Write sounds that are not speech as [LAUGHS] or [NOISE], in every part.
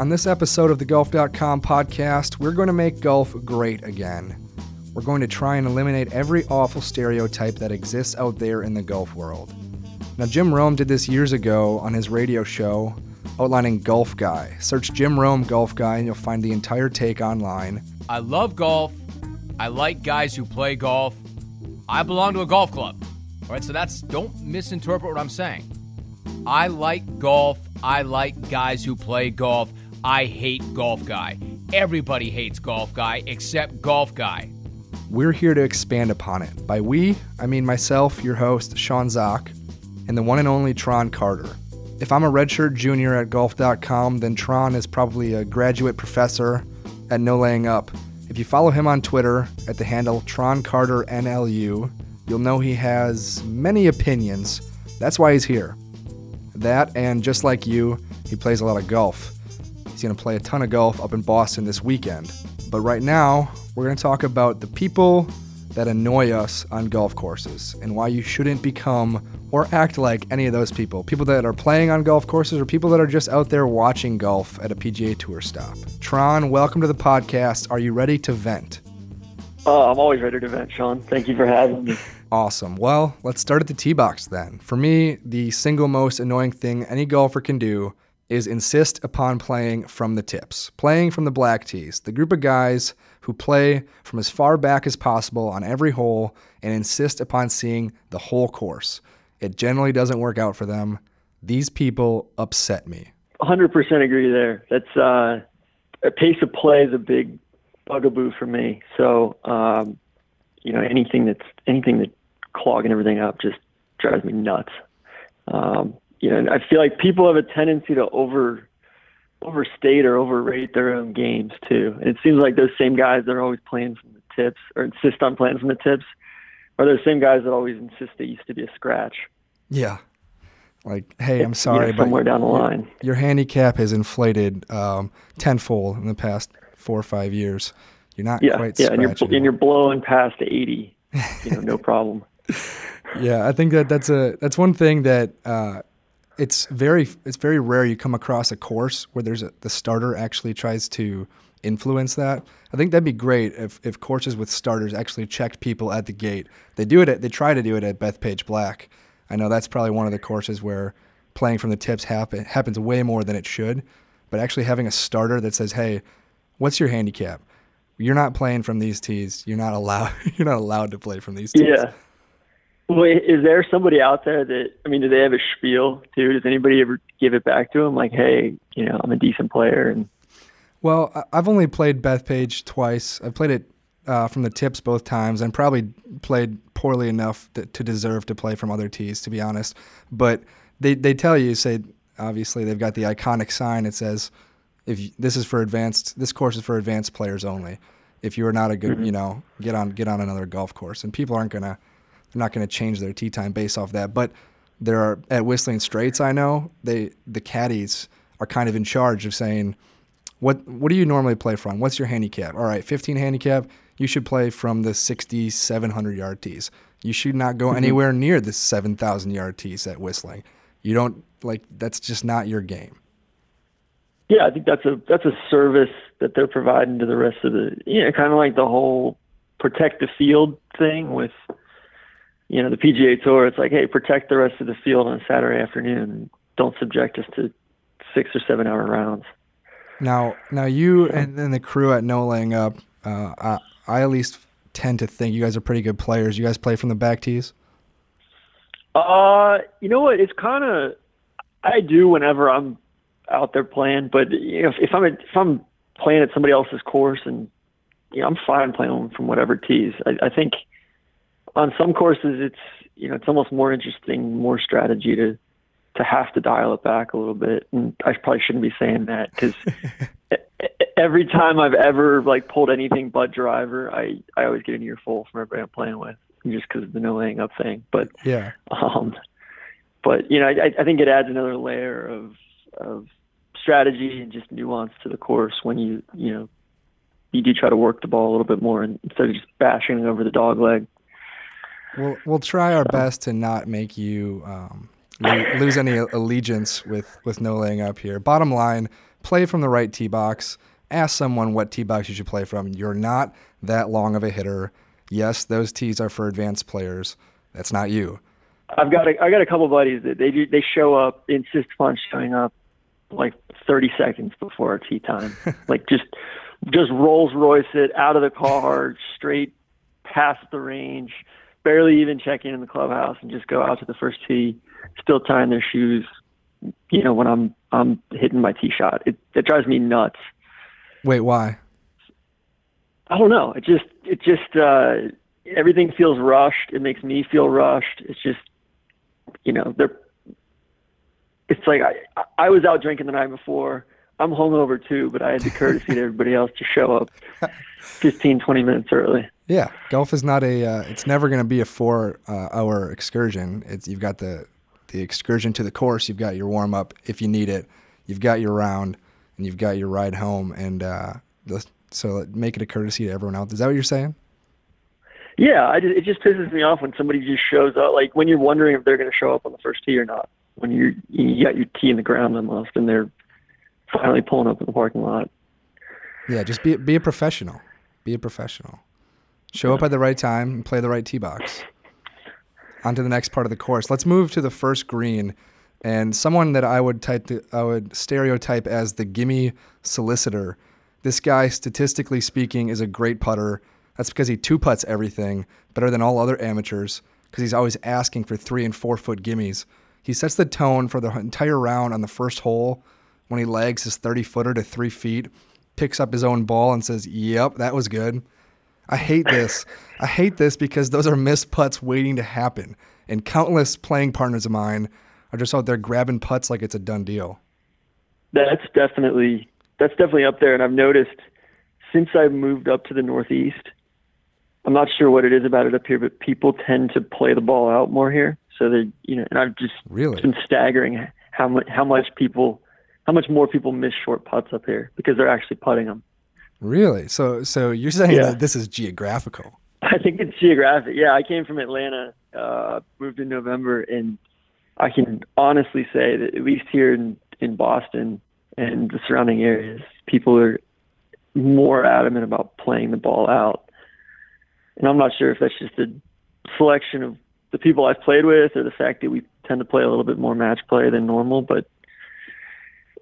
On this episode of the Golf.com podcast, we're going to make golf great again. We're going to try and eliminate every awful stereotype that exists out there in the golf world. Now, Jim Rome did this years ago on his radio show outlining Golf Guy. Search Jim Rome Golf Guy and you'll find the entire take online. I love golf. I like guys who play golf. I belong to a golf club. All right, so that's don't misinterpret what I'm saying. I like golf. I like guys who play golf. I hate golf guy. Everybody hates golf guy except golf guy. We're here to expand upon it. By we, I mean myself, your host, Sean Zak, and the one and only Tron Carter. If I'm a redshirt junior at golf.com, then Tron is probably a graduate professor at No Laying Up. If you follow him on Twitter at the handle Tron Carter NLU, you'll know he has many opinions. That's why he's here. That, and just like you, he plays a lot of golf. He's going to play a ton of golf up in Boston this weekend. But right now, we're going to talk about the people that annoy us on golf courses and why you shouldn't become or act like any of those people. People that are playing on golf courses or people that are just out there watching golf at a PGA Tour stop. Tron, welcome to the podcast. Are you ready to vent? Uh, I'm always ready to vent, Sean. Thank you for having me. [LAUGHS] Awesome. Well, let's start at the tee box then. For me, the single most annoying thing any golfer can do is insist upon playing from the tips, playing from the black tees, the group of guys who play from as far back as possible on every hole and insist upon seeing the whole course. It generally doesn't work out for them. These people upset me. 100% agree there. That's uh, a pace of play is a big bugaboo for me. So, um, you know, anything that's anything that clogging everything up just drives me nuts. Um, you know, I feel like people have a tendency to over overstate or overrate their own games too. And it seems like those same guys that are always playing from the tips or insist on playing from the tips are those same guys that always insist they used to be a scratch. Yeah. Like, hey, I'm sorry, you know, somewhere but down the line, your handicap has inflated um, tenfold in the past four or five years. You're not yeah, quite yeah, and you're and you're blowing past eighty. You know, no [LAUGHS] problem. yeah, I think that that's a that's one thing that uh, it's very it's very rare you come across a course where there's a, the starter actually tries to influence that. I think that'd be great if, if courses with starters actually checked people at the gate. They do it at, they try to do it at Bethpage Black. I know that's probably one of the courses where playing from the tips happen, happens way more than it should. But actually having a starter that says, "Hey, what's your handicap? You're not playing from these tees. You're not allowed. [LAUGHS] You're not allowed to play from these tees." Yeah. Well, is there somebody out there that I mean, do they have a spiel too? Does anybody ever give it back to them? Like, hey, you know, I'm a decent player, and well, I've only played Bethpage twice. I've played it uh, from the tips both times, and probably played poorly enough to, to deserve to play from other tees, to be honest. But they they tell you, say, obviously they've got the iconic sign. It says, "If you, this is for advanced, this course is for advanced players only. If you are not a good, Mm-hmm. you know, get on get on another golf course." And people aren't gonna they're not going to change their tee time based off that. But there are at Whistling Straits, I know they the caddies are kind of in charge of saying, "What what do you normally play from? What's your handicap? All right, 15 handicap. You should play from the 6,700 yard tees. You should not go mm-hmm. anywhere near the 7,000 yard tees at Whistling. You don't like that's just not your game." yeah, I think that's a that's a service that they're providing to the rest of the, you know, kind of like the whole protect the field thing with you know, the PGA Tour, it's like, hey, protect the rest of the field on a Saturday afternoon. Don't subject us to six or seven hour rounds. Now, now you and, and the crew at No Laying Up, uh, I, I at least tend to think you guys are pretty good players. You guys play from the back tees. Uh, you know what? It's kind of I do whenever I'm out there playing, but you know, if, if I'm if I'm playing at somebody else's course, and you know, I'm fine playing from whatever tees. I, I think on some courses, it's you know, it's almost more interesting, more strategy to to have to dial it back a little bit. And I probably shouldn't be saying that because [LAUGHS] every time I've ever like pulled anything but driver, I I always get a an earful from everybody I'm playing with, just because of the no laying up thing. But Yeah. um, but you know, I, I think it adds another layer of of strategy and just nuance to the course when you you know you do try to work the ball a little bit more instead of just bashing over the dog leg. We'll we'll try our best to not make you um, lo- lose any allegiance with with no laying up here. Bottom line, play from the right tee box. Ask someone what tee box you should play from. You're not that long of a hitter. Yes, those tees are for advanced players. That's not you. I've got a, I got a couple buddies that they do, they show up, insist upon showing up like 30 seconds before our tee time. [LAUGHS] like just just Rolls Royce it out of the car, straight past the range, barely even check in in the clubhouse, and just go out to the first tee, still tying their shoes. You know when I'm I'm hitting my tee shot, it it drives me nuts. Wait, why? I don't know. It just it just uh, everything feels rushed. It makes me feel rushed. It's just you know they're. It's like I I was out drinking the night before. I'm hungover too, but I had the courtesy [LAUGHS] to everybody else to show up 15, 20 minutes early. Yeah, golf is not a. Uh, it's never going to be a four-hour uh, excursion. It's you've got the the excursion to the course. You've got your warm up if you need it. You've got your round, and you've got your ride home. And uh, so make it a courtesy to everyone else. Is that what you're saying? Yeah, I just, it just pisses me off when somebody just shows up. Like when you're wondering if they're going to show up on the first tee or not. When you you got your tee in the ground almost, and they're finally pulling up in the parking lot. Yeah, just be be a professional. Be a professional. Show up at the right time and play the right tee box. On to the next part of the course. Let's move to the first green, and someone that I would type to, I would stereotype as the gimme solicitor. This guy, statistically speaking, is a great putter. That's because he two putts everything better than all other amateurs. Because he's always asking for three and four foot gimmies. He sets the tone for the entire round on the first hole when he lags his 30 footer to three feet, picks up his own ball and says, Yep, that was good. I hate this. I hate this because those are missed putts waiting to happen. And countless playing partners of mine are just out there grabbing putts like it's a done deal. That's definitely that's definitely up there. And I've noticed since I've moved up to the Northeast, I'm not sure what it is about it up here, but people tend to play the ball out more here. So they, you know, and I've just really it's been staggering how much how much people how much more people miss short putts up here because they're actually putting them. Really? So so you're saying yeah. that this is geographical? I think it's geographic. Yeah, I came from Atlanta, uh, moved in November, and I can honestly say that at least here in in Boston and the surrounding areas, people are more adamant about playing the ball out. And I'm not sure if that's just a selection of the people I've played with or the fact that we tend to play a little bit more match play than normal, but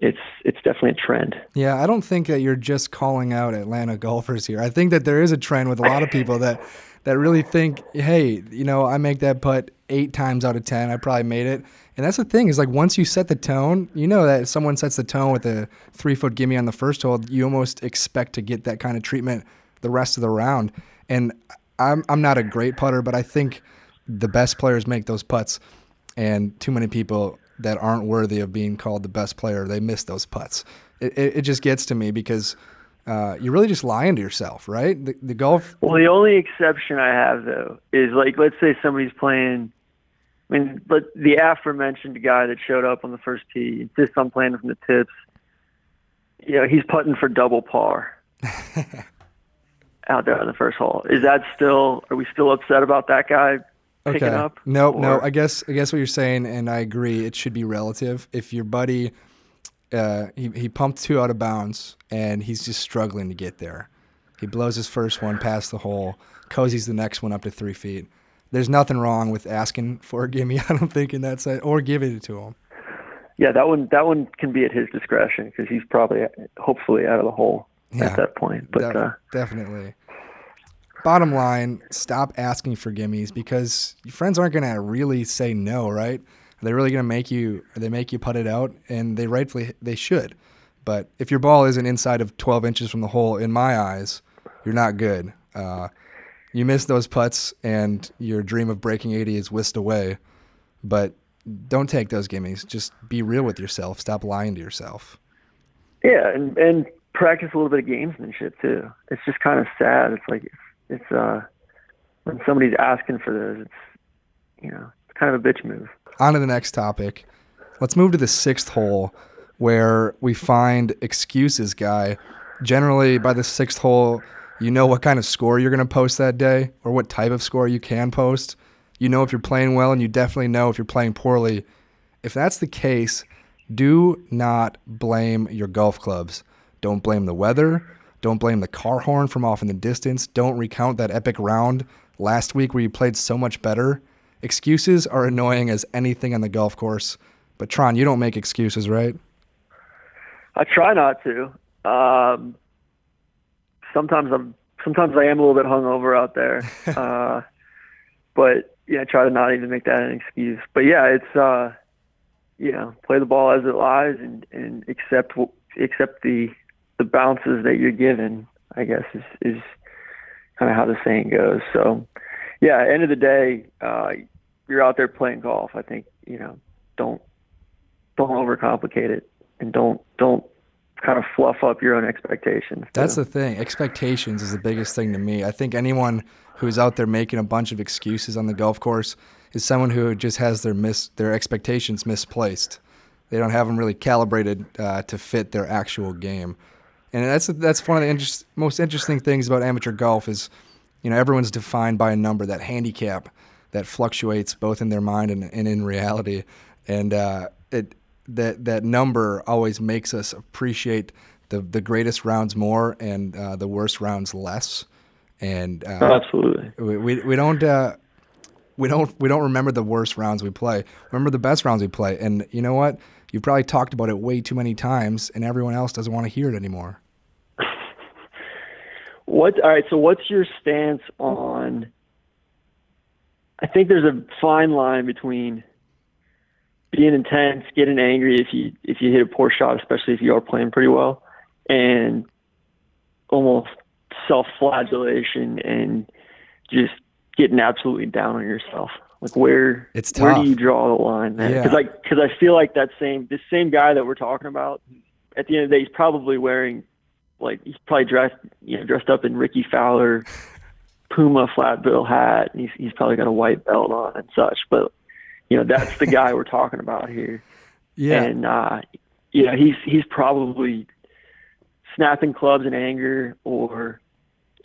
it's it's definitely a trend. Yeah, I don't think that you're just calling out Atlanta golfers here. I think that there is a trend with a lot of people that that really think, hey, you know, I make that putt eight times out of ten. I probably made it. And that's the thing is like once you set the tone, you know that if someone sets the tone with a three foot gimme on the first hole, you almost expect to get that kind of treatment the rest of the round. And I'm I'm not a great putter, but I think the best players make those putts, and too many people that aren't worthy of being called the best player, they miss those putts. It, it, it just gets to me because uh, you're really just lying to yourself, right? The, the golf. Well, the only exception I have though is like, let's say somebody's playing. I mean, but the aforementioned guy that showed up on the first tee insists on playing from the tips. You know, he's putting for double par [LAUGHS] out there on the first hole. Is that still? Are we still upset about that guy okay. up? No, or? no. I guess I guess what you're saying, and I agree. It should be relative. If your buddy, uh, he he pumped two out of bounds, and he's just struggling to get there. He blows his first one past the hole. Cozy's the next one up to three feet. There's nothing wrong with asking for a gimme. [LAUGHS] I don't think in that side, or giving it to him. Yeah, that one that one can be at his discretion because he's probably hopefully out of the hole yeah, at that point. But uh, definitely bottom line, stop asking for gimmies because your friends aren't gonna really say no, right? Are they really gonna make you? Are They make you put it out, and they rightfully they should. But if your ball isn't inside of 12 inches from the hole, in my eyes, you're not good. Uh, you miss those putts, and your dream of breaking 80 is whisked away. But don't take those gimmies. Just be real with yourself. Stop lying to yourself. Yeah, and and practice a little bit of gamesmanship too. It's just kind of sad. It's like it's uh when somebody's asking for those, it's you know it's kind of a bitch move. On to the next topic. Let's move to the sixth hole, where we find excuses guy. Generally, by the sixth hole, you know what kind of score you're going to post that day, or what type of score you can post. You know if you're playing well, and you definitely know if you're playing poorly. If that's the case, do not blame your golf clubs. Don't blame the weather. Don't blame the car horn from off in the distance. Don't recount that epic round last week where you played so much better. Excuses are annoying as anything on the golf course. But Tron, you don't make excuses, right? I try not to. Um, sometimes I'm sometimes I am a little bit hungover out there. [LAUGHS] uh, but yeah, I try to not even make that an excuse. But yeah, it's uh, you know, play the ball as it lies and and accept accept the the bounces that you're given. I guess is is kind of how the saying goes. So yeah, end of the day, uh, you're out there playing golf. I think you know, don't don't overcomplicate it and don't don't kind of fluff up your own expectations. Too. That's the thing. Expectations is the biggest thing to me. I think anyone who's out there making a bunch of excuses on the golf course is someone who just has their mis their expectations misplaced. They don't have them really calibrated uh, to fit their actual game, and that's that's one of the interest, most interesting things about amateur golf is, you know, everyone's defined by a number, that handicap that fluctuates both in their mind and, and in reality, and uh, it that that number always makes us appreciate the the greatest rounds more and uh, the worst rounds less. And uh, absolutely, we, we, we don't uh, we don't we don't remember the worst rounds we play. Remember the best rounds we play. And you know what? You've probably talked about it way too many times, and everyone else doesn't want to hear it anymore. [LAUGHS] what? All right. So, what's your stance on? I think there's a fine line between being intense, getting angry if you if you hit a poor shot, especially if you are playing pretty well, and almost self-flagellation and just getting absolutely down on yourself. Like where it's tough. where do you draw the line? Because yeah. I because I feel like that same this same guy that we're talking about at the end of the day, he's probably wearing like he's probably dressed you know dressed up in Rickie Fowler [LAUGHS] Puma flat bill hat, and he's he's probably got a white belt on and such. But you know, that's the guy we're talking about here. Yeah. And uh, you know, he's he's probably snapping clubs in anger or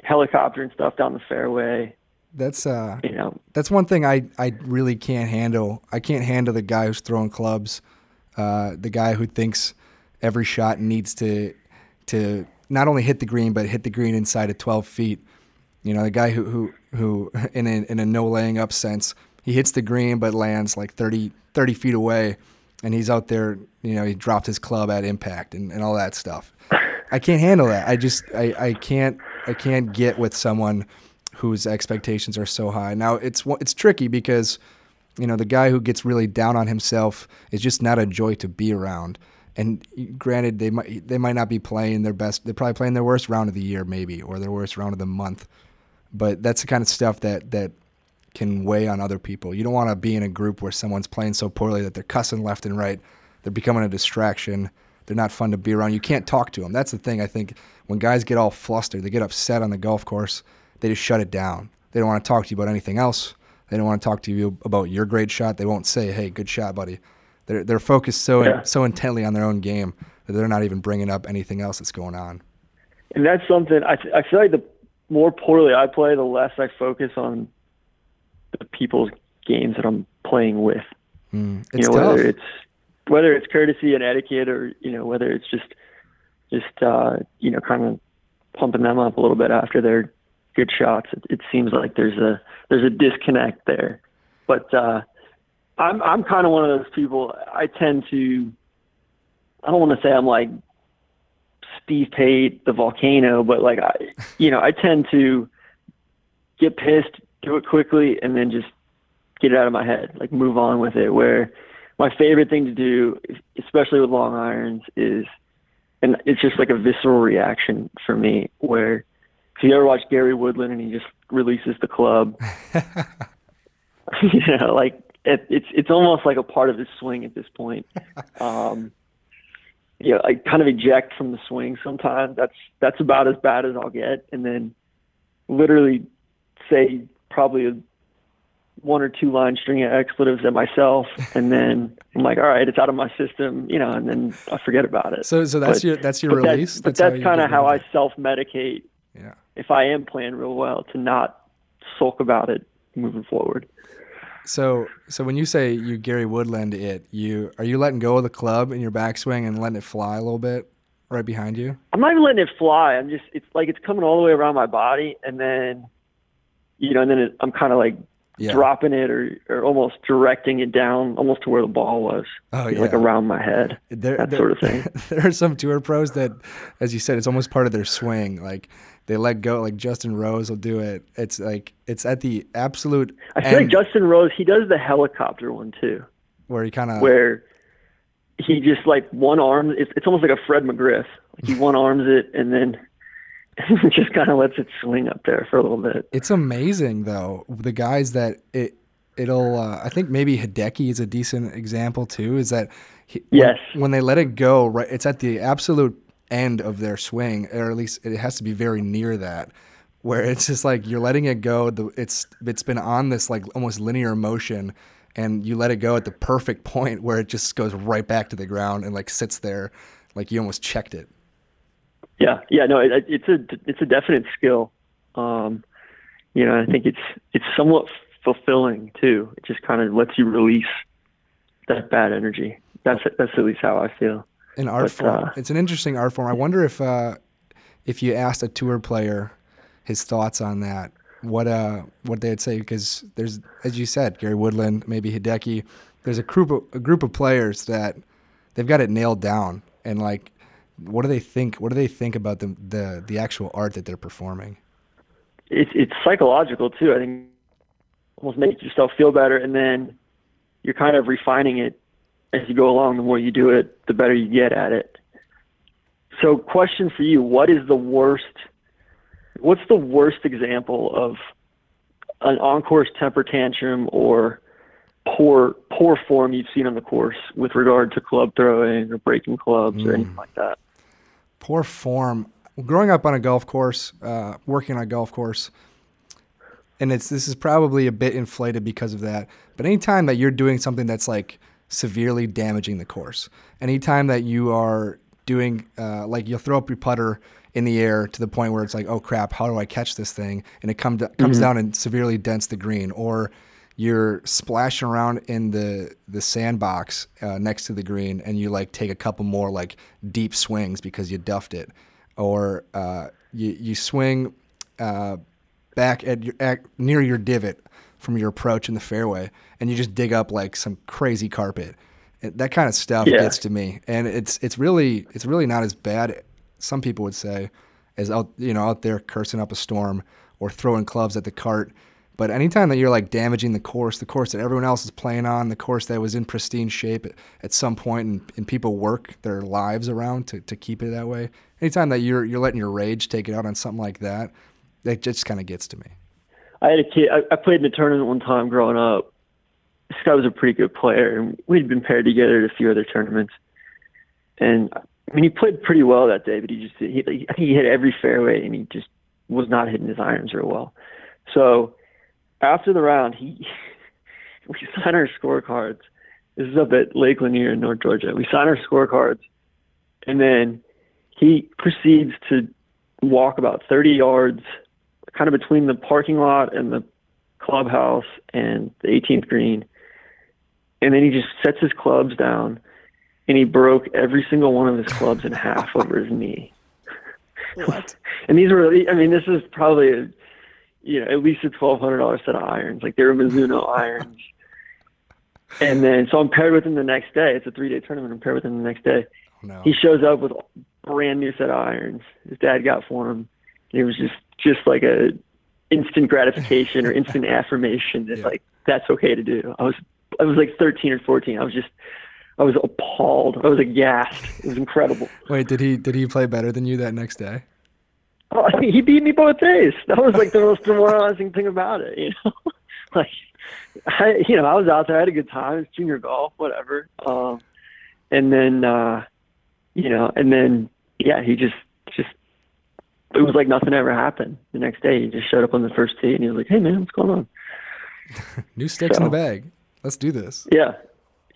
helicopter and stuff down the fairway. That's uh you know that's one thing I, I really can't handle. I can't handle the guy who's throwing clubs, uh, the guy who thinks every shot needs to to not only hit the green but hit the green inside of 12 feet. You know, the guy who who who [LAUGHS] in a, in a no laying up sense he hits the green but lands like 30, 30 feet away, and he's out there. You know, he dropped his club at impact and, and all that stuff. I can't handle that. I just I, I can't I can't get with someone whose expectations are so high. Now it's it's tricky because you know the guy who gets really down on himself is just not a joy to be around. And granted, they might they might not be playing their best. They're probably playing their worst round of the year, maybe, or their worst round of the month. But that's the kind of stuff that that can weigh on other people. You don't want to be in a group where someone's playing so poorly that they're cussing left and right. They're becoming a distraction. They're not fun to be around. You can't talk to them. That's the thing. I think when guys get all flustered, they get upset on the golf course, they just shut it down. They don't want to talk to you about anything else. They don't want to talk to you about your great shot. They won't say, "Hey, good shot, buddy." They're they're focused so yeah. so intently on their own game that they're not even bringing up anything else that's going on. And that's something I I feel like the more poorly I play, the less I focus on the people's games that I'm playing with. Mm, you know, tough. whether it's whether it's courtesy and etiquette, or you know, whether it's just just uh, you know, kind of pumping them up a little bit after their good shots. It, it seems like there's a there's a disconnect there. But uh, I'm I'm kind of one of those people. I tend to. I don't want to say I'm like Steve Pate, the volcano, but like I, you know, I tend to get pissed do it quickly and then just get it out of my head, like move on with it. Where my favorite thing to do, especially with long irons, is, and it's just like a visceral reaction for me. Where if you ever watch Gary Woodland and he just releases the club, [LAUGHS] you know, like it, it's it's almost like a part of his swing at this point. Um, you know, I kind of eject from the swing sometimes. That's that's about as bad as I'll get, and then literally say probably a one or two line string of expletives at myself, and then I'm like, all right, it's out of my system, you know, and then I forget about it. So, so that's but, your that's your release. That, but that's, that's kind of how, I self medicate. Yeah. If I am playing real well, to not sulk about it moving forward. So, so when you say you Gary Woodland it, you are you letting go of the club in your backswing and letting it fly a little bit right behind you? I'm not even letting it fly. I'm just it's like it's coming all the way around my body, and then you know, and then it, I'm kind of like Yeah. dropping it or or almost directing it down almost to where the ball was, Oh know, like around my head. There, that there- sort of thing. [LAUGHS] there are some tour pros that, as you said, it's almost part of their swing. Like they let go. Like Justin Rose will do it. It's like it's at the absolute I feel like Justin Rose, he does the helicopter one too, where he kind of where he just like one arm. It's it's almost like a Fred McGriff. Like he [LAUGHS] one arms it and then [LAUGHS] just kind of lets it swing up there for a little bit. It's amazing though. The guys that it it'll uh, I think maybe Hideki is a decent example too is that he, when- Yes. when, they let it go right it's at the absolute end of their swing or at least it has to be very near that where it's just like you're letting it go the it's it's been on this like almost linear motion and you let it go at the perfect [LAUGHS] point where it just goes right back to the ground and like sits there like you almost checked it. Yeah, yeah, no, it, it's a it's a definite skill. Um, you know, I think it's it's somewhat fulfilling too. It just kind of lets you release that bad energy. That's that's at least how I feel. an art But, form. uh, it's an interesting art form. I wonder if uh, if you asked a tour player his thoughts on that, what uh what they'd say because there's as you said, Gary Woodland, maybe Hideki. There's a group of a group of players that they've got it nailed down, and like, what do they think? What do they think about the the the actual art that they're performing? It's it's psychological too. I think almost makes yourself feel better, and then you're kind of refining it as you go along. The more you do it, the better you get at it. So, question for you: What is the worst? What's the worst example of an on-course temper tantrum or poor poor form you've seen on the course with regard to club throwing or breaking clubs or hmm. anything like that? Poor form. Growing up on a golf course, uh, working on a golf course, and it's this is probably a bit inflated because of that. But anytime that you're doing something that's like severely damaging the course, anytime that you are doing uh, like you'll throw up your putter in the air to the point where it's like, oh crap, how do I catch this thing? And it comes comes down and severely dents the green, or you're splashing around in the the sandbox uh, next to the green, and you like take a couple more like deep swings because you duffed it, or uh, you you swing uh, back at your at, near your divot from your approach in the fairway, and you just dig up like some crazy carpet. It- That kind of stuff Yeah. gets to me, and it's it's really it's really not as bad. Some people would say, as out you know out there cursing up a storm or throwing clubs at the cart. But anytime that you're like damaging the course, the course that everyone else is playing on, the course that was in pristine shape at, at some point, and, and people work their lives around to, to keep it that way. Anytime that you're you're letting your rage take it out on something like that, that just kind of gets to me. I had a kid. I, I played in a tournament one time growing up. This guy was a pretty good player, and we'd been paired together at a few other tournaments. And I mean, he played pretty well that day, but he just he, he hit every fairway, and he just was not hitting his irons real well. So after the round, he [LAUGHS] we signed our scorecards. This is up at Lake Lanier in North Georgia. We signed our scorecards, and then he proceeds to walk about 30 yards kind of between the parking lot and the clubhouse and the 18th green. And then he just sets his clubs down and he broke every single one of his clubs in half over his knee. [LAUGHS] What? [LAUGHS] And these were, I mean, this is probably, a, you know, at least a $1,200 set of irons. Like they were Mizuno [LAUGHS] irons. And then, so I'm paired with him the next day. It's a three day tournament. I'm paired with him the next day oh, No. he shows up with a brand new set of irons his dad got for him. And it was just just like a instant gratification or [LAUGHS] instant affirmation that Yeah. like that's okay to do. I was I was like 13 or 14. I was just I was appalled. I was aghast. It was incredible. Wait, did he did he play better than you that next day? [LAUGHS] He beat me both days. That was like the most demoralizing thing about it. You know, [LAUGHS] like I, you know, I was out there. I had a good time. It's junior golf, whatever. Um, and then, uh, you know, and then, yeah, he just, just, it was like nothing ever happened. The next day, he just showed up on the first tee, and he was like, "Hey, man, what's going on?" [LAUGHS] New sticks in the bag. Let's do this. Yeah,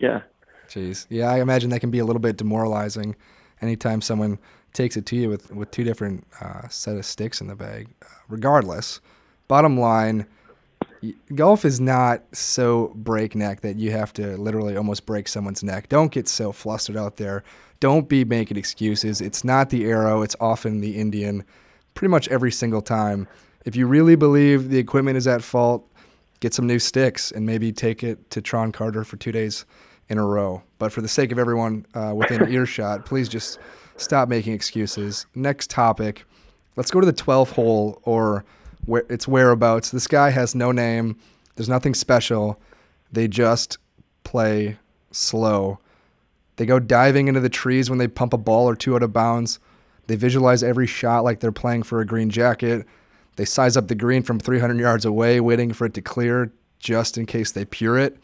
yeah, Jeez. Yeah, I imagine that can be a little bit demoralizing anytime someone takes it to you with, with two different uh, set of sticks in the bag. Uh, regardless, bottom line, golf is not so breakneck that you have to literally almost break someone's neck. Don't get so flustered out there. Don't be making excuses. It's not the arrow, it's often the Indian pretty much every single time. If you really believe the equipment is at fault, get some new sticks and maybe take it to Tron Carter for two days in a row. But for the sake of everyone uh, within [COUGHS] earshot, please just stop making excuses. Next topic. Let's go to the 12 hole or where its whereabouts. This guy has no name. There's nothing special. They just play slow. They go diving into the trees when they pump a ball or two out of bounds. They visualize every shot like they're playing for a green jacket. They size up the green from 300 yards away, waiting for it to clear just in case they pure it.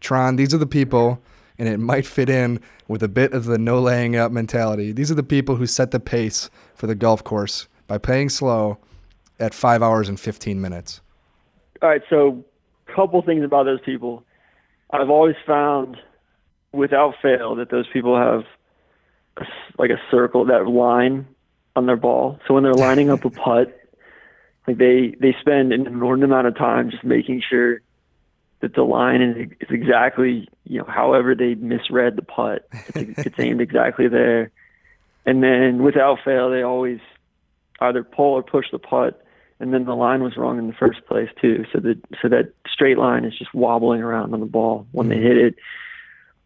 Tron, these are the people, and it might fit in with a bit of the no laying up mentality. These are the people who set the pace for the golf course by playing slow at five hours and 15 minutes. All right, so a couple things about those people. I've always found, without fail, that those people have a, like a circle, that line on their ball. So when they're lining up a [LAUGHS] putt, like they they spend an inordinate amount of time just making sure that the line is, is exactly you know however they misread the putt it's, it's aimed exactly there. And then without fail they always either pull or push the putt and then the line was wrong in the first place too. So that so that straight line is just wobbling around on the ball when they hit it.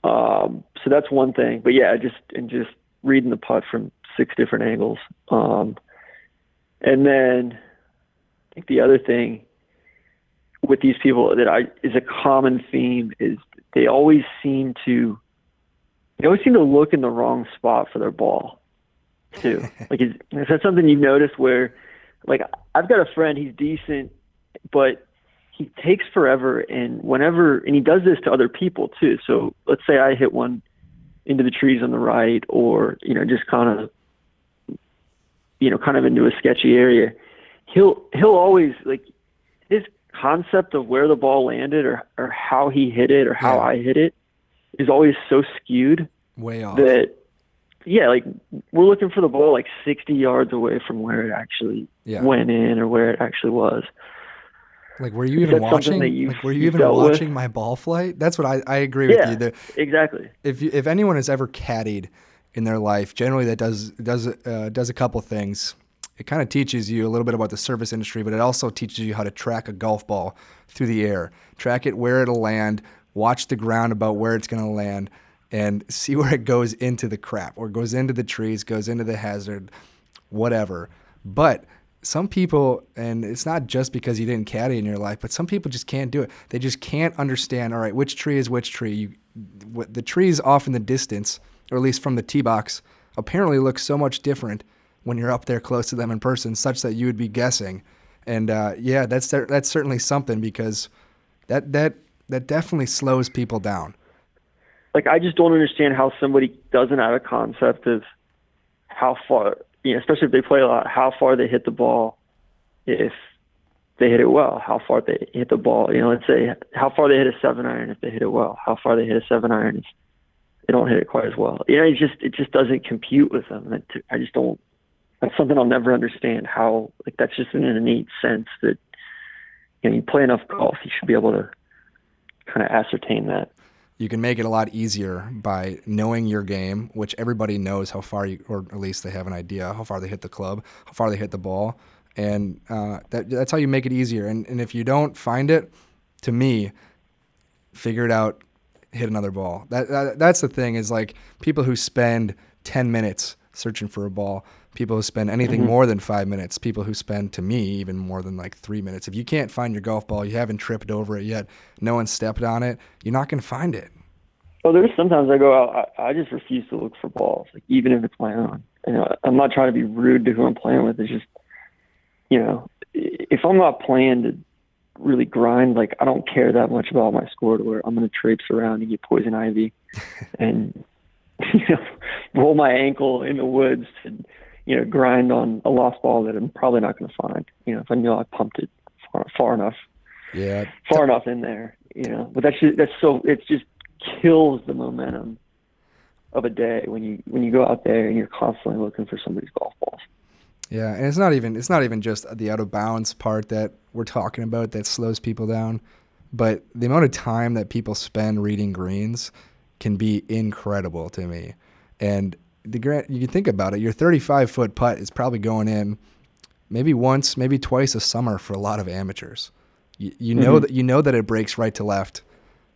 Um so that's one thing. But yeah just and just reading the putt from six different angles. Um and then i think the other thing with these people that I is a common theme is they always seem to they always seem to look in the wrong spot for their ball too. [LAUGHS] like is, is that something you've noticed where like I've got a friend, he's decent, but he takes forever and whenever and he does this to other people too. So let's say I hit one into the trees on the right or, you know, just kind of you know, kind of into a sketchy area. He'll he'll always like his concept of where the ball landed or, or how he hit it or how Yeah. I hit it is always so skewed Way off. that yeah, like we're looking for the ball like 60 yards away from where it actually Yeah. went in or where it actually was. Like, were you Is even watching? that like, were you even dealt with? watching my ball flight? That's what I, I agree with Yeah. you. The, Exactly. if you, if anyone has ever caddied in their life, generally that does does uh, does a couple things. It kind of teaches you a little bit about the service industry, but it also teaches you how to track a golf ball through the air, track it where it'll land, watch the ground about where it's going to land, and [LAUGHS] see where it goes into the crap or goes into the trees, goes into the hazard, whatever. But some people, and it's not just because you didn't caddy in your life, but some people just can't do it. They just can't understand. All right, which tree is which tree? You, the trees off in the distance, or at least from the tee box, apparently look so much different when you're up there close to them in person, such that you would be guessing. And uh, yeah, that's that's certainly something because that that that definitely slows people down. Like I just don't understand how somebody doesn't have a concept of how far, you know, especially if they play a lot, how far they hit the ball if they hit it well, how far they hit the ball. You know, let's say how far they hit a seven iron if they hit it well, how far they hit a seven iron if they don't hit it quite as well. You know, it just it just doesn't compute with them. I just don't. That's something I'll never understand. How like that's just an innate sense that you know you play enough golf, you should be able to kind of ascertain that. you can make it a lot easier by knowing your game, which everybody knows how far you, or at least they have an idea how far they hit the club, how far they hit the ball, and uh, that, that's how you make it easier. And, and if you don't find it, to me, figure it out, hit another ball. That, that that's the thing is like people who spend ten minutes searching for a ball, people who spend anything mm-hmm. more than five minutes, people who spend to me even more than like three minutes. If you can't find your golf ball, you haven't tripped over it yet, no one stepped on it, you're not gonna find it. Well, there's sometimes I go out. I, I just refuse to look for balls, like even if it's my own. You know, I'm not trying to be rude to who I'm playing with. It's just, you know, if I'm not playing to really grind, like I don't care that much about my score to where I'm going to traipse around and get poison ivy, [LAUGHS] and [LAUGHS] you know, roll my ankle in the woods and you know grind on a lost ball that I'm probably not going to find. You know, if I know I pumped it far, far enough Yeah, far enough in there, you know. But that's just, that's so it just kills the momentum of a day when you when you go out there and you're constantly looking for somebody's golf balls. Yeah, and it's not even it's not even just the out of bounds part that we're talking about that slows people down, but the amount of time that people spend reading greens can be incredible to me. And the grant you can think about it, your 35 foot putt is probably going in maybe once, maybe twice a summer for a lot of amateurs. You, you know Mhm. that you know that it breaks right to left.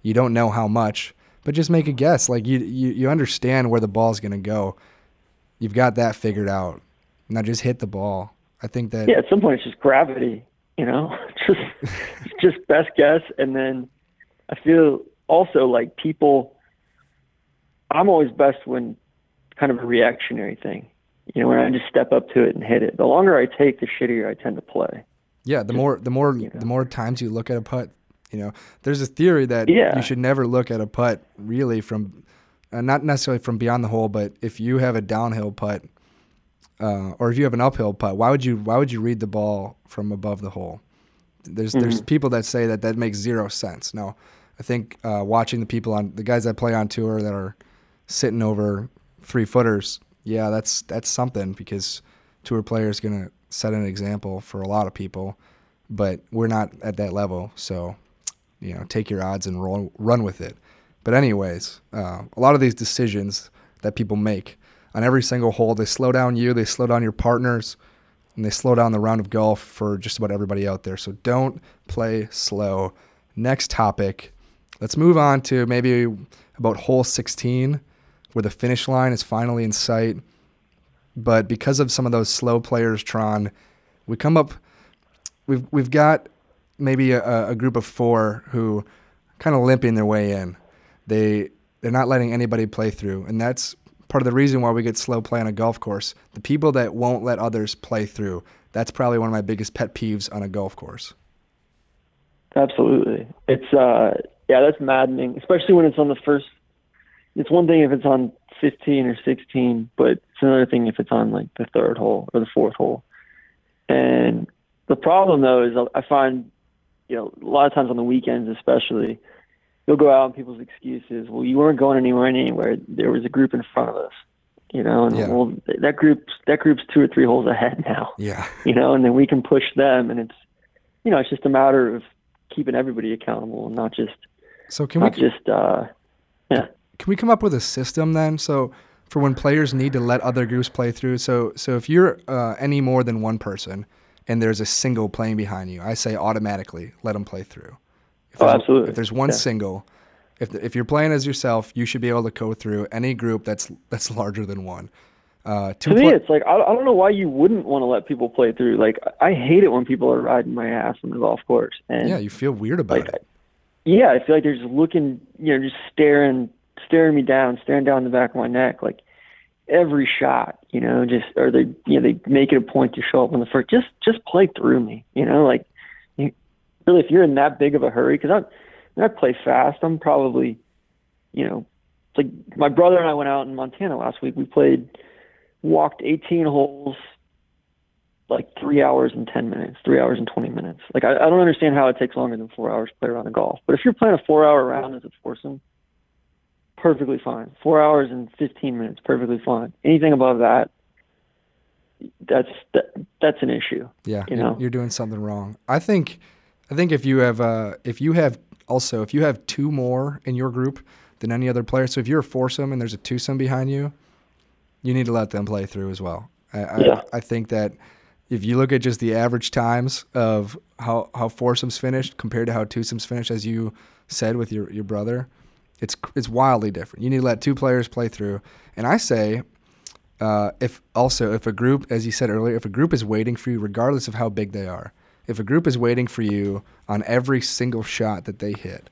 You don't know how much, but just make a guess. Like you you, you understand where the ball's going to go. You've got that figured out. Now just hit the ball. I think that Yeah, at some point it's just gravity, you know, [LAUGHS] just [LAUGHS] just best guess, and then I feel also like people. I'm always best when kind of a reactionary thing, you know, when I just step up to it and hit it. The longer I take, the shittier I tend to play. Yeah, the more the more you know. the more times you look at a putt, you know, there's a theory that Yeah. you should never look at a putt really from, uh, not necessarily from beyond the hole, but if you have a downhill putt, uh, or if you have an uphill putt, why would you why would you read the ball from above the hole? There's there's Mhm. people that say that that makes zero sense. No, I think uh, watching the people on the guys that play on tour that are sitting over three footers, yeah, that's that's something because tour players gonna set an example for a lot of people, but we're not at that level. So, you know, take your odds and roll, run with it. But anyways, uh, a lot of these decisions that people make on every single hole, they slow down you, they slow down your partners, and they slow down the round of golf for just about everybody out there. So don't play slow. Next topic. Let's move on to maybe about hole 16, where the finish line is finally in sight. But because of some of those slow players, Tron, we come up. We've we've got maybe a, a group of four who kind of limping their way in. They they're not letting anybody play through, and that's part of the reason why we get slow play on a golf course. The people that won't let others play through. That's probably one of my biggest pet peeves on a golf course. Absolutely. It's uh yeah, that's maddening, especially when it's on the first it's one thing if it's on 15 or 16, but it's another thing if it's on like the third hole or the fourth hole. And the problem though is I find you know, a lot of times on the weekends especially, you'll go out and people's excuses, well, you weren't going anywhere anywhere. There was a group in front of us. You know, and Yeah. well that group that group's two or three holes ahead [LAUGHS] now Yeah. you know, and then we can push them, and it's, you know, it's just a matter of keeping everybody accountable and not just, So can we just, uh, can we come up with a system then? So for when players need to let other groups play through. So so if you're uh, any more than one person and there's a single playing behind you, I say automatically let them play through. If Oh, there's- absolutely. If there's one Yeah. single, if if you're playing as yourself, you should be able to go through any group that's that's larger than one. Uh, to me, pla- it's like I, I don't know why you wouldn't want to let people play through. Like I hate it when people are riding my ass on the golf course, and yeah, you feel weird about like, it. yeah, I feel like they're just looking, you know, just staring, staring me down, staring down the back of my neck, like every shot, you know, just or they, you know, they make it a point to show up on the first. Just, just play through me, you know, like you, really, if you're in that big of a hurry, because I'm, I play fast, I'm probably, you know, like my brother and I went out in Montana last week. We played, walked 18 holes, like three hours and 10 minutes, three hours and 20 minutes. Like, I, I don't understand how it takes longer than four hours to play around a golf. But if you're playing a four hour round as a foursome, perfectly fine. Four hours and 15 minutes, perfectly fine. Anything above that, that's that, that's an issue. Yeah, you you're, know? you're doing something wrong. I think, I think if you have, uh, if you have also, if you have two more in your group than any other player, so if you're a foursome and there's a twosome behind you, you need to let them play through as well. I, Yeah. I, I think that if you look at just the average times of how how foursomes finished compared to how twosomes finished, as you said with your your brother, it's it's wildly different. You need to let two players play through, and I say uh, if also if a group, as you said earlier, if a group is waiting for you, regardless of how big they are, if a group is waiting for you on every single shot that they hit,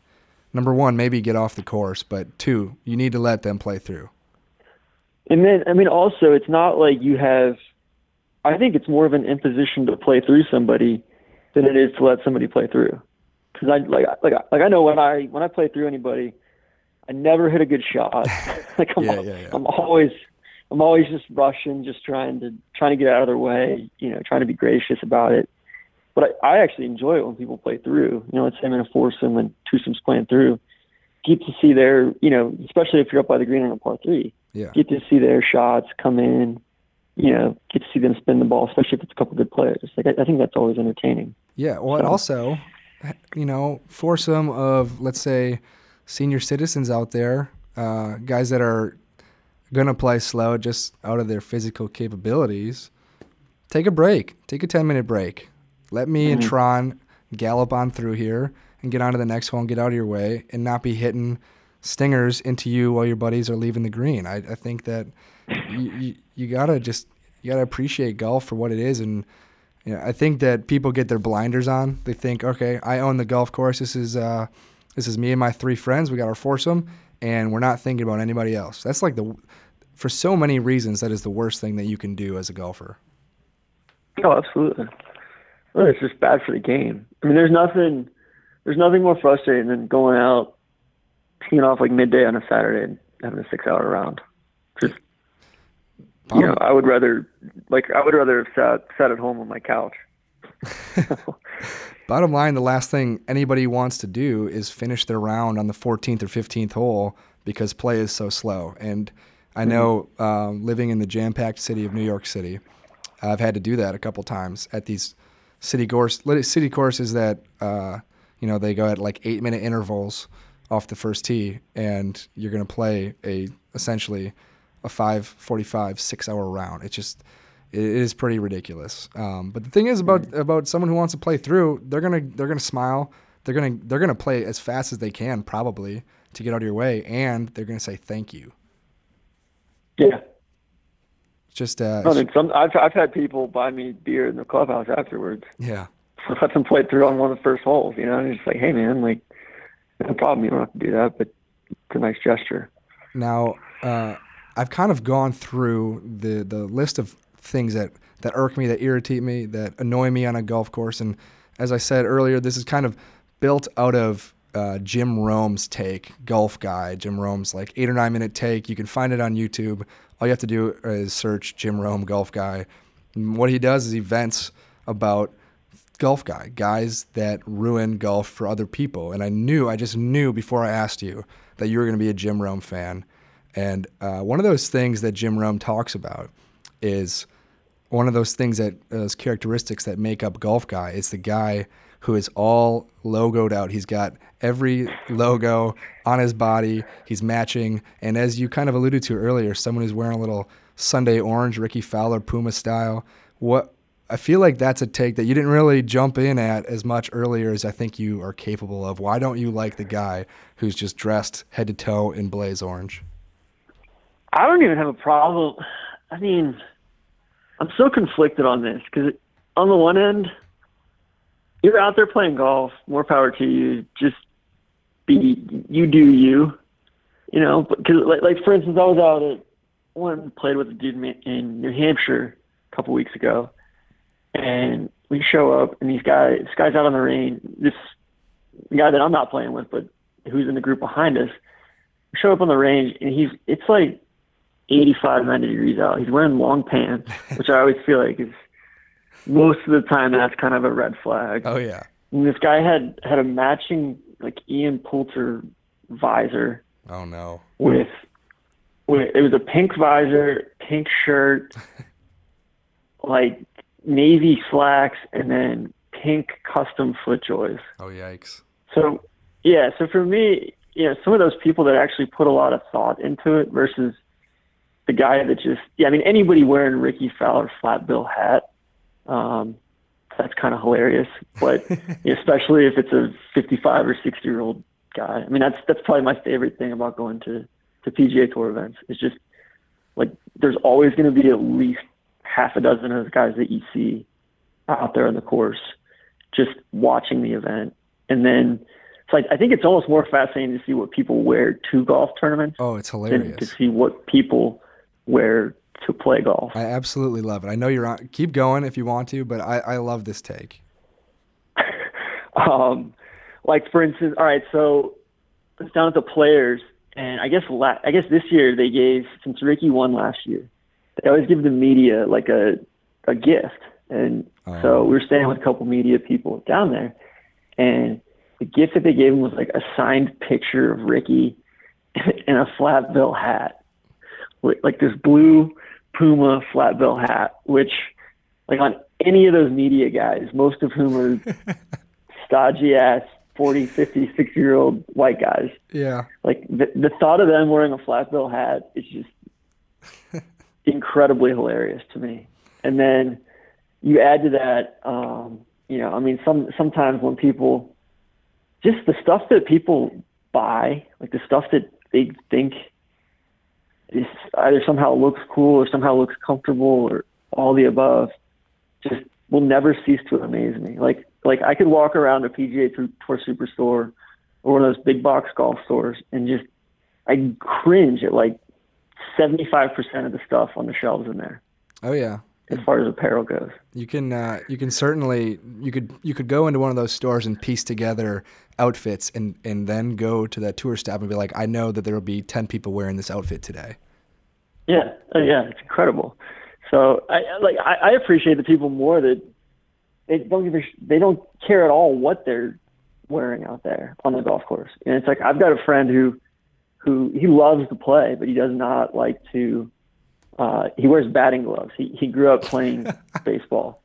number one, maybe get off the course, but two, you need to let them play through. And then, I mean, also, it's not like you have. I think it's more of an imposition to play through somebody than it is to let somebody play through. Because I like, like, like I know when I when I play through anybody, I never hit a good shot. [LAUGHS] [LAUGHS] like I'm, Yeah, yeah, yeah. I'm always, I'm always just rushing, just trying to trying to get out of their way. You know, trying to be gracious about it. But I, I actually enjoy it when people play through. You know, let's say I'm in a foursome and twosomes playing through. Get to see their, you know, especially if you're up by the green on a par three Yeah. get to see their shots come in, you know, get to see them spin the ball, especially if it's a couple good players. Like I, I think that's always entertaining. Yeah. Well, and also, you know, for some of let's say senior citizens out there, uh, guys that are gonna play slow just out of their physical capabilities, take a break. Take a ten minute break. Let me mm-hmm. and Tron gallop on through here and get on to the next hole and get out of your way and not be hitting stingers into you while your buddies are leaving the green. I, I think that you, you, you gotta just you gotta appreciate golf for what it is and you know, I think that people get their blinders on. They think, okay, I own the golf course. This is uh, this is me and my three friends. We got our foursome, and we're not thinking about anybody else. That's like the for so many reasons that is the worst thing that you can do as a golfer. Oh, absolutely. Well, it's just bad for the game. I mean, there's nothing there's nothing more frustrating than going out, teeing off like midday on a Saturday and having a six hour round. Just you know, I would rather like I would rather have sat sat at home on my couch. [LAUGHS] Bottom line, the last thing anybody wants to do is finish their round on the 14th or 15th hole because play is so slow. And I mm-hmm. know um, living in the jam-packed city of New York City, I've had to do that a couple times at these city course city courses that uh, you know they go at like eight minute intervals off the first tee, and you're going to play a essentially a 5:45 six hour round. It's just it is pretty ridiculous. Um, but the thing is about mm-hmm. about someone who wants to play through, they're gonna they're gonna smile. They're gonna they're gonna play as fast as they can probably to get out of your way, and they're gonna say thank you. Yeah. Just uh, I mean, some I've I've had people buy me beer in the clubhouse afterwards. Yeah. [LAUGHS] Let them play through on one of the first holes, you know, and it's just like, hey man, like, no problem, you don't have to do that, but it's a nice gesture. Now, uh, I've kind of gone through the the list of things that that irk me, that irritate me, that annoy me on a golf course, and as I said earlier, this is kind of built out of uh, Jim Rome's take, Golf Guy. Jim Rome's like eight or nine minute take. You can find it on YouTube. All you have to do is search Jim Rome Golf Guy. And what he does is he vents about golf guy, guys that ruin golf for other people. And I knew, I just knew before I asked you that you were going to be a Jim Rome fan. And uh, one of those things that Jim Rome talks about is one of those things that those characteristics that make up golf guy is the guy who is all logoed out. He's got every logo on his body. He's matching, and as you kind of alluded to earlier, someone who's wearing a little Sunday orange, Rickie Fowler Puma style. What I feel like that's a take that you didn't really jump in at as much earlier as I think you are capable of. Why don't you like the guy who's just dressed head to toe in blaze orange? I don't even have a problem. I mean, I'm so conflicted on this because on the one end, you're out there playing golf. More power to you. Just be you do you. You know, because like, like for instance, I was out at one played with a dude in New Hampshire a couple weeks ago, and we show up and these guys, this guy's out on the range. This guy that I'm not playing with, but who's in the group behind us, we show up on the range and he's it's like 85, 90 degrees out. He's wearing long pants, [LAUGHS] which I always feel like is most of the time that's kind of a red flag. Oh yeah. And this guy had had a matching like Ian Poulter visor. Oh no. With with it was a pink visor, pink shirt, [LAUGHS] like navy slacks, and then pink custom FootJoys. Oh yikes. So yeah, so for me, you know, some of those people that actually put a lot of thought into it versus the guy that just yeah, I mean anybody wearing Rickie Fowler flat bill hat, um, that's kind of hilarious. But [LAUGHS] especially if it's a 55 or 60 year old guy, I mean that's that's probably my favorite thing about going to to PGA Tour events. It's just like there's always going to be at least half a dozen of those guys that you see out there on the course, just watching the event, and then it's like I think it's almost more fascinating to see what people wear to golf tournaments. Oh, it's hilarious to see what people where to play golf. I absolutely love it. I know you're on. Keep going if you want to, but I, I love this take. [LAUGHS] um, like for instance, all right, so it's down at the players, and I guess la- I guess this year they gave since Rickie won last year, they always give the media like a a gift, and oh. so we were staying with a couple media people down there, and the gift that they gave him was like a signed picture of Rickie [LAUGHS] in a flat bill hat like this blue Puma flat bill hat, which like on any of those media guys, most of whom are [LAUGHS] stodgy ass 40, 50, 60 year old white guys. Yeah. Like the, the thought of them wearing a flat bill hat is just [LAUGHS] incredibly hilarious to me. And then you add to that, um, you know, I mean, some sometimes when people just the stuff that people buy, like the stuff that they think either somehow looks cool or somehow looks comfortable or all the above, just will never cease to amaze me. Like like I could walk around a PGA Tour Superstore or one of those big box golf stores and just I cringe at like seventy five percent of the stuff on the shelves in there. Oh yeah. As far as apparel goes, you can uh, you can certainly you could you could go into one of those stores and piece together outfits and and then go to that tour stop and be like, I know that there will be ten people wearing this outfit today. Yeah, uh, yeah, it's incredible. So I like I, I appreciate the people more that they don't give a, they don't care at all what they're wearing out there on the golf course. And it's like I've got a friend who who he loves to play, but he does not like to. Uh, he wears batting gloves. He he grew up playing [LAUGHS] baseball,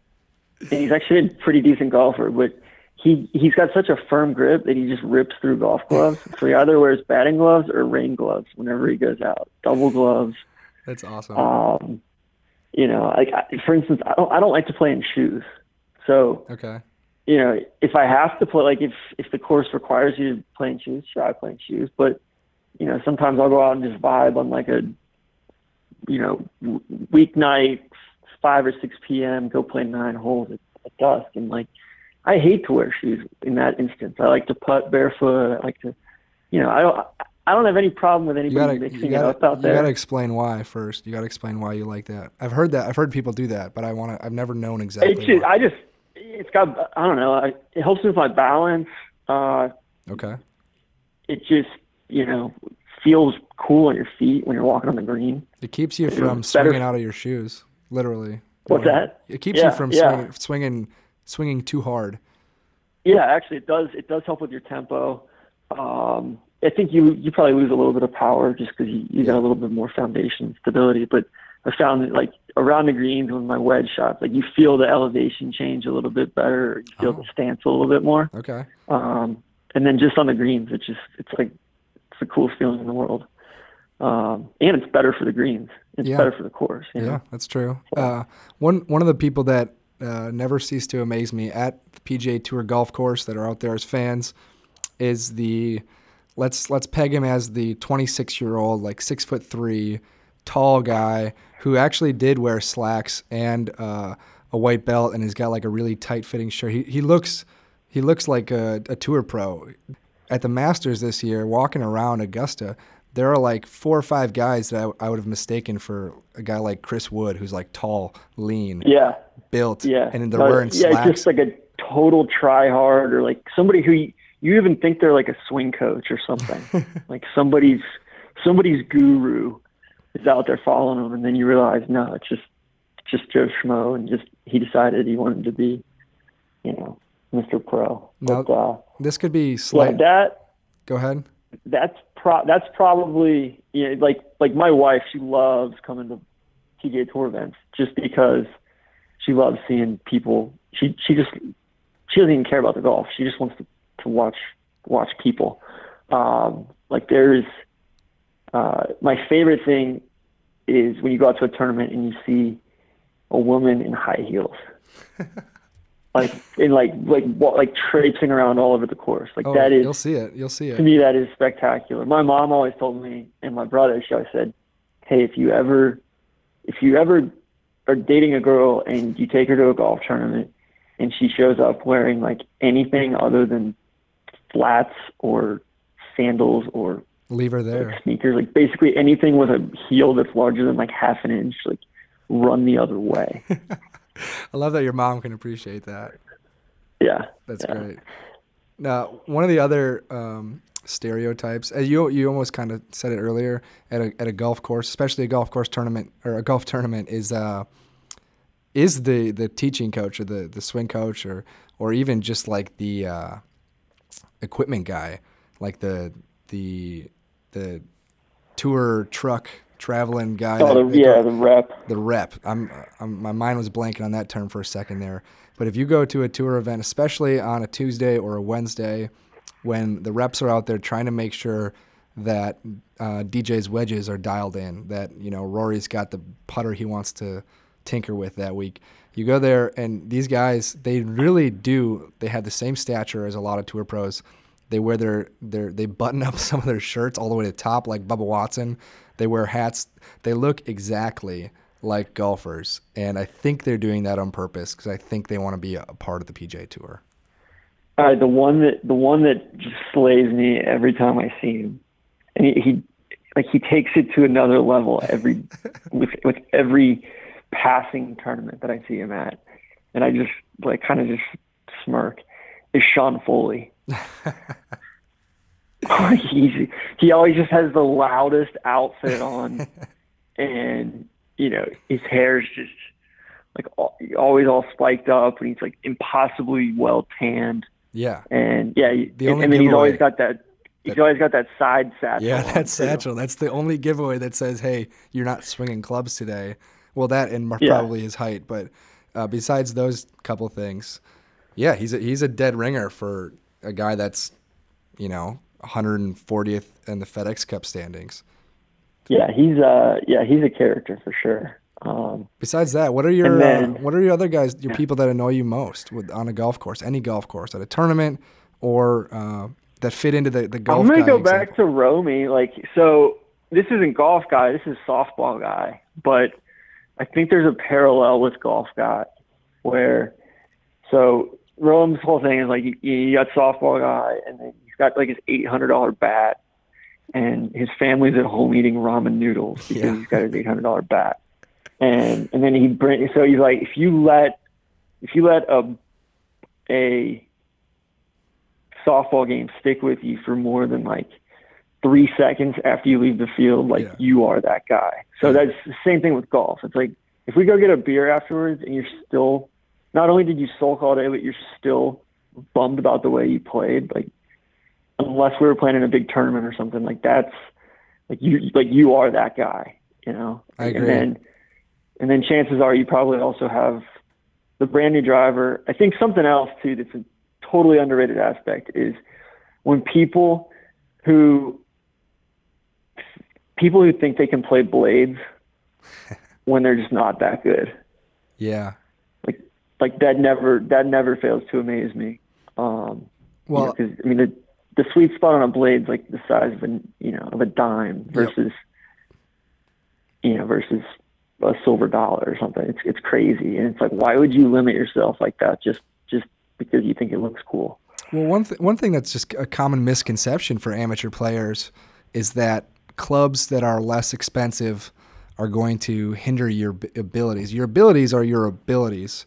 and he's actually a pretty decent golfer. But he he's got such a firm grip that he just rips through golf gloves. [LAUGHS] so he either wears batting gloves or rain gloves whenever he goes out. Double gloves. That's awesome. Um, you know, like for instance, I don't I don't like to play in shoes. So okay, you know, if I have to play, like if if the course requires you to play in shoes, sure I play in shoes. But you know, sometimes I'll go out and just vibe on like a you know weeknight, five or six p.m. Go play nine holes at, at dusk, and like I hate to wear shoes in that instance. I like to putt barefoot. I like to, you know, I don't. I don't have any problem with anybody gotta, mixing gotta, it up out there. You got to explain why first. You got to explain why you like that. I've heard that. I've heard people do that, but I want to. I've never known exactly. It's just. I just, it's got. I don't know. I, it helps with my balance. Uh, okay. It just, you know, feels cool on your feet when you're walking on the green. It keeps you from swinging out of your shoes, literally. What's that? It keeps yeah, you from yeah. swinging, swinging, swinging too hard. Yeah, actually, it does. It does help with your tempo. Um, I think you you probably lose a little bit of power just because you, you got a little bit more foundation stability. But I found that like around the greens with my wedge shots, like you feel the elevation change a little bit better. You feel Oh. the stance a little bit more. Okay. Um, and then just on the greens, it's just it's like it's the coolest feeling in the world. Um, and it's better for the greens. It's Yeah. better for the course. You know? Yeah, that's true. Uh, one one of the people that uh, never cease to amaze me at the PGA Tour golf course that are out there as fans is the let's let's peg him as the 26 year old like six foot three tall guy who actually did wear slacks and uh, a white belt and he's got like a really tight fitting shirt. He he looks he looks like a, a tour pro. At the Masters this year, walking around Augusta, there are like four or five guys that I, I would have mistaken for a guy like Chris Wood, who's like tall, lean, Yeah. built, Yeah. and they're Uh, wearing yeah, slacks. just like a total try hard or like somebody who you, you even think they're like a swing coach or something. [LAUGHS] like somebody's somebody's guru is out there following them and then you realize no, it's just just Joe Schmo and just he decided he wanted to be, you know, Mr. Pro. No. But uh this could be yeah, that Go ahead. that's pro that's probably you know, like like my wife she loves coming to PGA Tour events just because she loves seeing people she she just she doesn't even care about the golf she just wants to to watch watch people um like there's uh my favorite thing is when you go out to a tournament and you see a woman in high heels [LAUGHS] like in like like what like traipsing around all over the course like Oh, that is you'll see it. You'll see it. to me that is spectacular. My mom always told me, and my brother, she always said, "Hey, if you ever, if you ever are dating a girl and you take her to a golf tournament, and she shows up wearing like anything other than flats or sandals or Leave her like, there. sneakers, like basically anything with a heel that's larger than like half an inch, like run the other way." [LAUGHS] [LAUGHS] I love that your mom can appreciate that. yeah, That's Yeah. great. Now, one of the other um, stereotypes, as you you almost kind of said it earlier at a at a golf course, especially a golf course tournament or a golf tournament, is uh, is the the teaching coach or the the swing coach or or even just like the uh, equipment guy, like the the the tour truck traveling guy. Oh, the, yeah, the rep. the rep. I'm, I'm my mind was blanking on that term for a second there. But if you go to a tour event, especially on a Tuesday or a Wednesday, when the reps are out there trying to make sure that uh, DJ's wedges are dialed in, that you know Rory's got the putter he wants to tinker with that week. You go there, and these guys, they really do. They have the same stature as a lot of tour pros. They wear their their they button up [LAUGHS] some of their shirts all the way to the top, like Bubba Watson. They wear hats. They look exactly like golfers, and I think they're doing that on purpose because I think they want to be a, part of the PGA Tour. All right, the one that the one that just slays me every time I see him, and he, he like he takes it to another level every [LAUGHS] with with every passing tournament that I see him at, and I just like kind of just smirk. Is Sean Foley? [LAUGHS] [LAUGHS] He's, he always just has the loudest outfit on, [LAUGHS] and you know his hair's just like all, always all spiked up, and he's like impossibly well tanned. Yeah, And yeah, The and, and then he's always got that. He's always got that side satchel. yeah, that satchel. That's the only giveaway that says, "Hey, you're not swinging clubs today." Well, that and Yeah. probably his height, but uh, besides those couple things, yeah, he's a, he's a dead ringer for a guy that's, you know, 140th in the FedEx Cup standings. Yeah, he's uh, yeah, he's a character for sure. Um, Besides that, what are your then- uh, what are your other guys, your people that annoy you most with on a golf course, any golf course, at a tournament, or uh, that fit into the the golf? I'm gonna go example? back to Romy. Like, so this isn't golf guy. This is softball guy. But I think there's a parallel with golf guy, where so Rome's whole thing is like you, you got softball guy, and then got like his eight hundred dollar bat, and his family's at home eating ramen noodles because Yeah. he's got his eight hundred dollar bat, and and then he bring so he's like if you let if you let a a softball game stick with you for more than like three seconds after you leave the field, like Yeah. you are that guy. So that's the same thing with golf. It's like if we go get a beer afterwards and you're still not only did you sulk all day, but you're still bummed about the way you played, like unless we were playing in a big tournament or something, like that's like you like you are that guy, you know? I agree. And then and then chances are you probably also have the brand new driver. I think something else too that's a totally underrated aspect is when people who people who think they can play blades [LAUGHS] when they're just not that good. Yeah. Like like that never that never fails to amaze me. Um Well, because I mean the the sweet spot on a blade's like the size of an you know of a dime versus you know versus a silver dollar or something. It's it's crazy, and it's like why would you limit yourself like that just just because you think it looks cool? Well, one th- one thing that's just a common misconception for amateur players is that clubs that are less expensive are going to hinder your b- abilities. Your abilities are your abilities.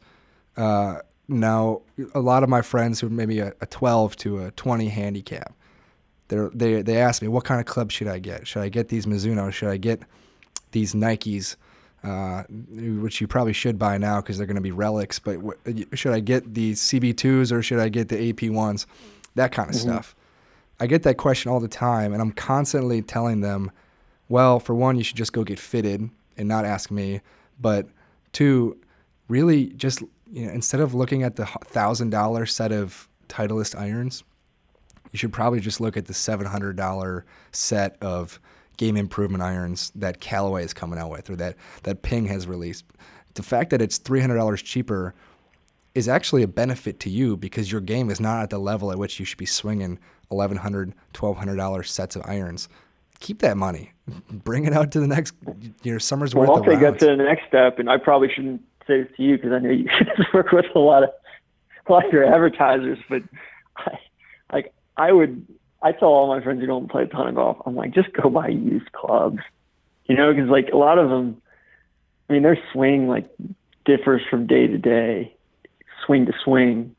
Uh, now, a lot of my friends who are maybe a, a 12 to a 20 handicap, they're, they they ask me, what kind of club should I get? Should I get these Mizuno? Should I get these Nikes? Uh, which you probably should buy now because they're going to be relics. But should I get the CB2s or should I get the AP1s? That kind of stuff. I get that question all the time, and I'm constantly telling them, well, for one, you should just go get fitted and not ask me. But two, really just you know, instead of looking at the thousand dollar set of Titleist irons, you should probably just look at the seven hundred dollar set of game improvement irons that Callaway is coming out with, or that that Ping has released. The fact that it's three hundred dollars cheaper is actually a benefit to you because your game is not at the level at which you should be swinging $1,100, $1,200 sets of irons. Keep that money. [LAUGHS] Bring it out to the next your summer's Well, worth I'll of take that to the next step, and I probably shouldn't say to you because I know you [LAUGHS] work with a lot of a lot of your advertisers, but I, like I would, I tell all my friends who don't play a ton of golf, I'm like, just go buy used clubs, you know, because like a lot of them, I mean, their swing like differs from day to day, swing to swing,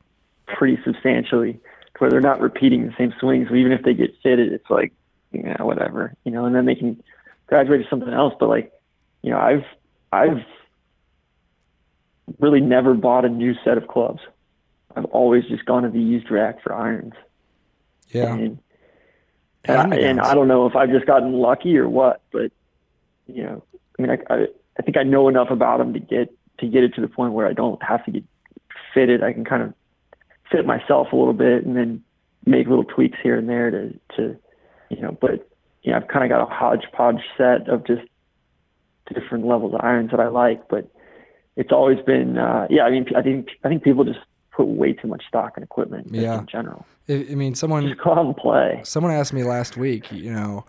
pretty substantially, where they're not repeating the same swing. So even if they get fitted, it's like, yeah, whatever, you know, and then they can graduate to something else. But like, you know, I've I've really never bought a new set of clubs. I've always just gone to the used rack for irons. Yeah. And, Hand-me-downs. and I don't know if I've just gotten lucky or what, but you know, I mean, I, I, I think I know enough about them to get to get it to the point where I don't have to get fitted. I can kind of fit myself a little bit and then make little tweaks here and there to to you know. But you know, I've kind of got a hodgepodge set of just different levels of irons that I like. But it's always been uh, yeah. I mean, I think I think people just put way too much stock in equipment yeah. in general. I, I mean, someone just go out and play. Someone asked me last week, you know,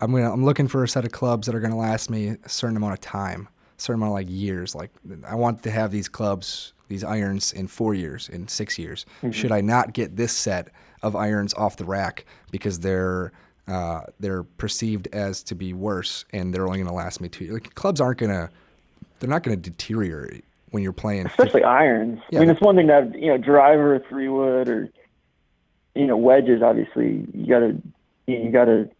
I'm gonna I'm looking for a set of clubs that are gonna last me a certain amount of time, a certain amount of like years. Like I want to have these clubs, these irons in four years, in six years. Mm-hmm. Should I not get this set of irons off the rack because they're uh, they're perceived as to be worse and they're only going to last me two years. Like, clubs aren't going to, they're not going to deteriorate when you're playing. Especially 50. irons. Yeah. I mean, it's one thing to have, you know, driver, three wood, or, you know, wedges, obviously. You got to, you got to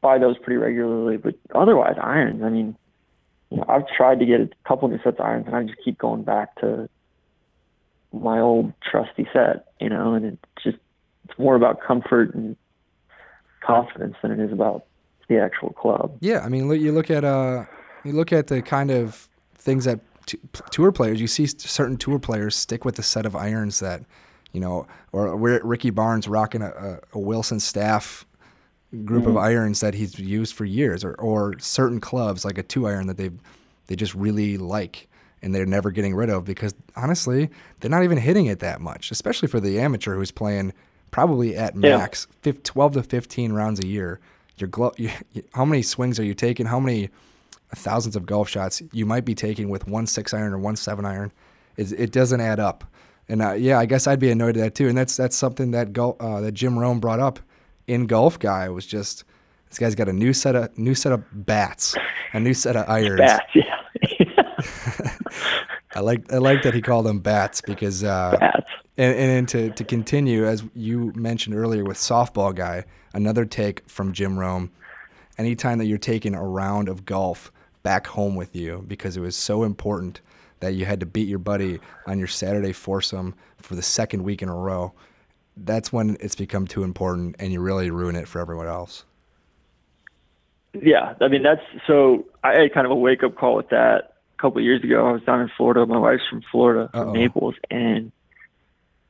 buy those pretty regularly. But otherwise, irons, I mean, you know, I've tried to get a couple new sets of irons and I just keep going back to my old trusty set, you know, and it's just, it's more about comfort and confidence than it is about the actual club. Yeah, I mean, you look at uh, you look at the kind of things that t- tour players. You see certain tour players stick with the set of irons that, you know, or Ricky Barnes rocking a, a Wilson staff group mm-hmm. of irons that he's used for years, or or certain clubs like a two iron that they they just really like and they're never getting rid of because honestly they're not even hitting it that much, especially for the amateur who's playing probably at max 12 to 15 rounds a year. Your you, how many swings are you taking? How many thousands of golf shots you might be taking with one six iron or one seven iron? It, it doesn't add up. And uh, yeah, I guess I'd be annoyed at that too. And that's that's something that Gol- uh, that Jim Rome brought up in Golf Guy was just this guy's got a new set of new set of bats, a new set of [LAUGHS] irons. Bats, yeah. [LAUGHS] [LAUGHS] I like I like that he called them bats because uh, bats. And, and to, to continue, as you mentioned earlier with softball guy, another take from Jim Rome. Anytime that you're taking a round of golf back home with you because it was so important that you had to beat your buddy on your Saturday foursome for the second week in a row, that's when it's become too important and you really ruin it for everyone else. Yeah, I mean that's so. I had kind of a wake up call with that a couple of years ago. I was down in Florida. My wife's from Florida, from Uh-oh. Naples, and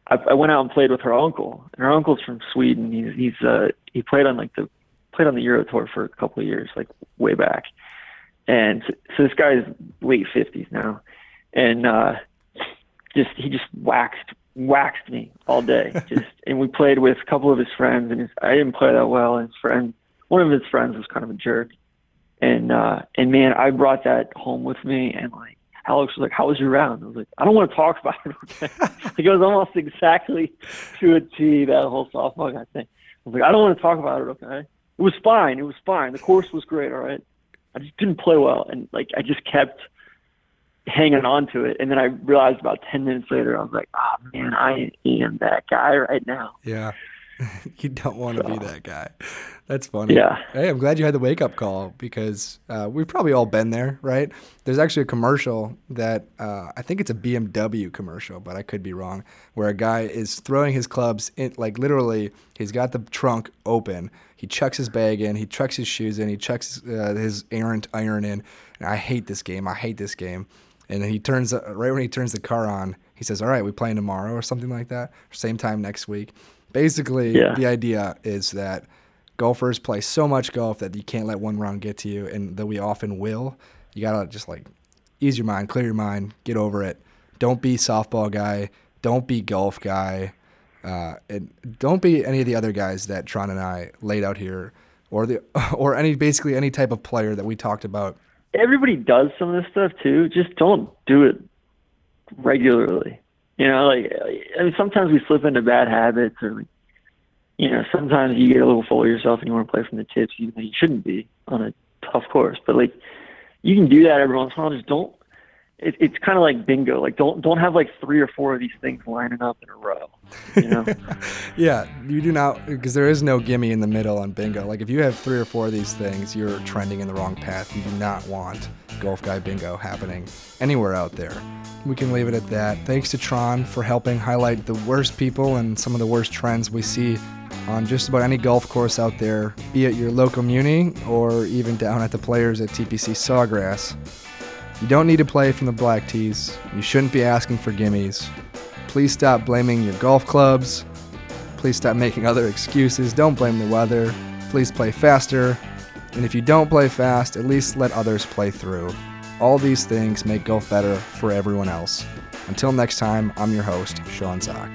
I, I went out and played with her uncle, and her uncle's from Sweden. He's he's uh he played on like the played on the Euro Tour for a couple of years, like way back. And so, this guy's late fifties now, and uh, just he just waxed waxed me all day. [LAUGHS] Just and we played with a couple of his friends, and his, I didn't play that well. And his friend, one of his friends, was kind of a jerk, and uh, and man, I brought that home with me, and like Alex was like, "How was your round?" I was like, "I don't want to talk about it." Okay, [LAUGHS] like it was almost exactly to a T that whole softball guy thing. I was like, "I don't want to talk about it." Okay, it was fine. It was fine. The course was great. All right, I just didn't play well, and like I just kept hanging on to it. And then I realized about ten minutes later, I was like, "Oh man, I am that guy right now." Yeah. [LAUGHS] you don't want to so, be that guy. That's funny. Yeah. Hey, I'm glad you had the wake up call because uh, we've probably all been there, right? There's actually a commercial that uh, I think it's a BMW commercial, but I could be wrong, where a guy is throwing his clubs in, like literally, he's got the trunk open. He chucks his bag in, he chucks his shoes in, he chucks uh, his errant iron in. And I hate this game. I hate this game. And then he turns, uh, right when he turns the car on, he says, All right, we playing tomorrow or something like that, same time next week. Basically, yeah. the idea is that golfers play so much golf that you can't let one round get to you, and that we often will. You gotta just like ease your mind, clear your mind, get over it. Don't be softball guy. Don't be golf guy. Uh, and don't be any of the other guys that Tron and I laid out here, or the [LAUGHS] or any basically any type of player that we talked about. Everybody does some of this stuff too. Just don't do it regularly. You know, like I mean, sometimes we slip into bad habits, or you know, sometimes you get a little full of yourself and you want to play from the tips, even though you shouldn't be on a tough course. But like, you can do that every once in a while. Just don't. It, it's kind of like bingo. Like, don't don't have like three or four of these things lining up in a row. You know? [LAUGHS] yeah, you do not because there is no gimme in the middle on bingo. Like, if you have three or four of these things, you're trending in the wrong path. You do not want golf guy bingo happening anywhere out there we can leave it at that. Thanks to Tron for helping highlight the worst people and some of the worst trends we see on just about any golf course out there, be it your local muni or even down at the players at TPC Sawgrass. You don't need to play from the black tees. You shouldn't be asking for gimmies. Please stop blaming your golf clubs. Please stop making other excuses. Don't blame the weather. Please play faster. And if you don't play fast, at least let others play through. All these things make golf better for everyone else. Until next time, I'm your host, Sean Zak.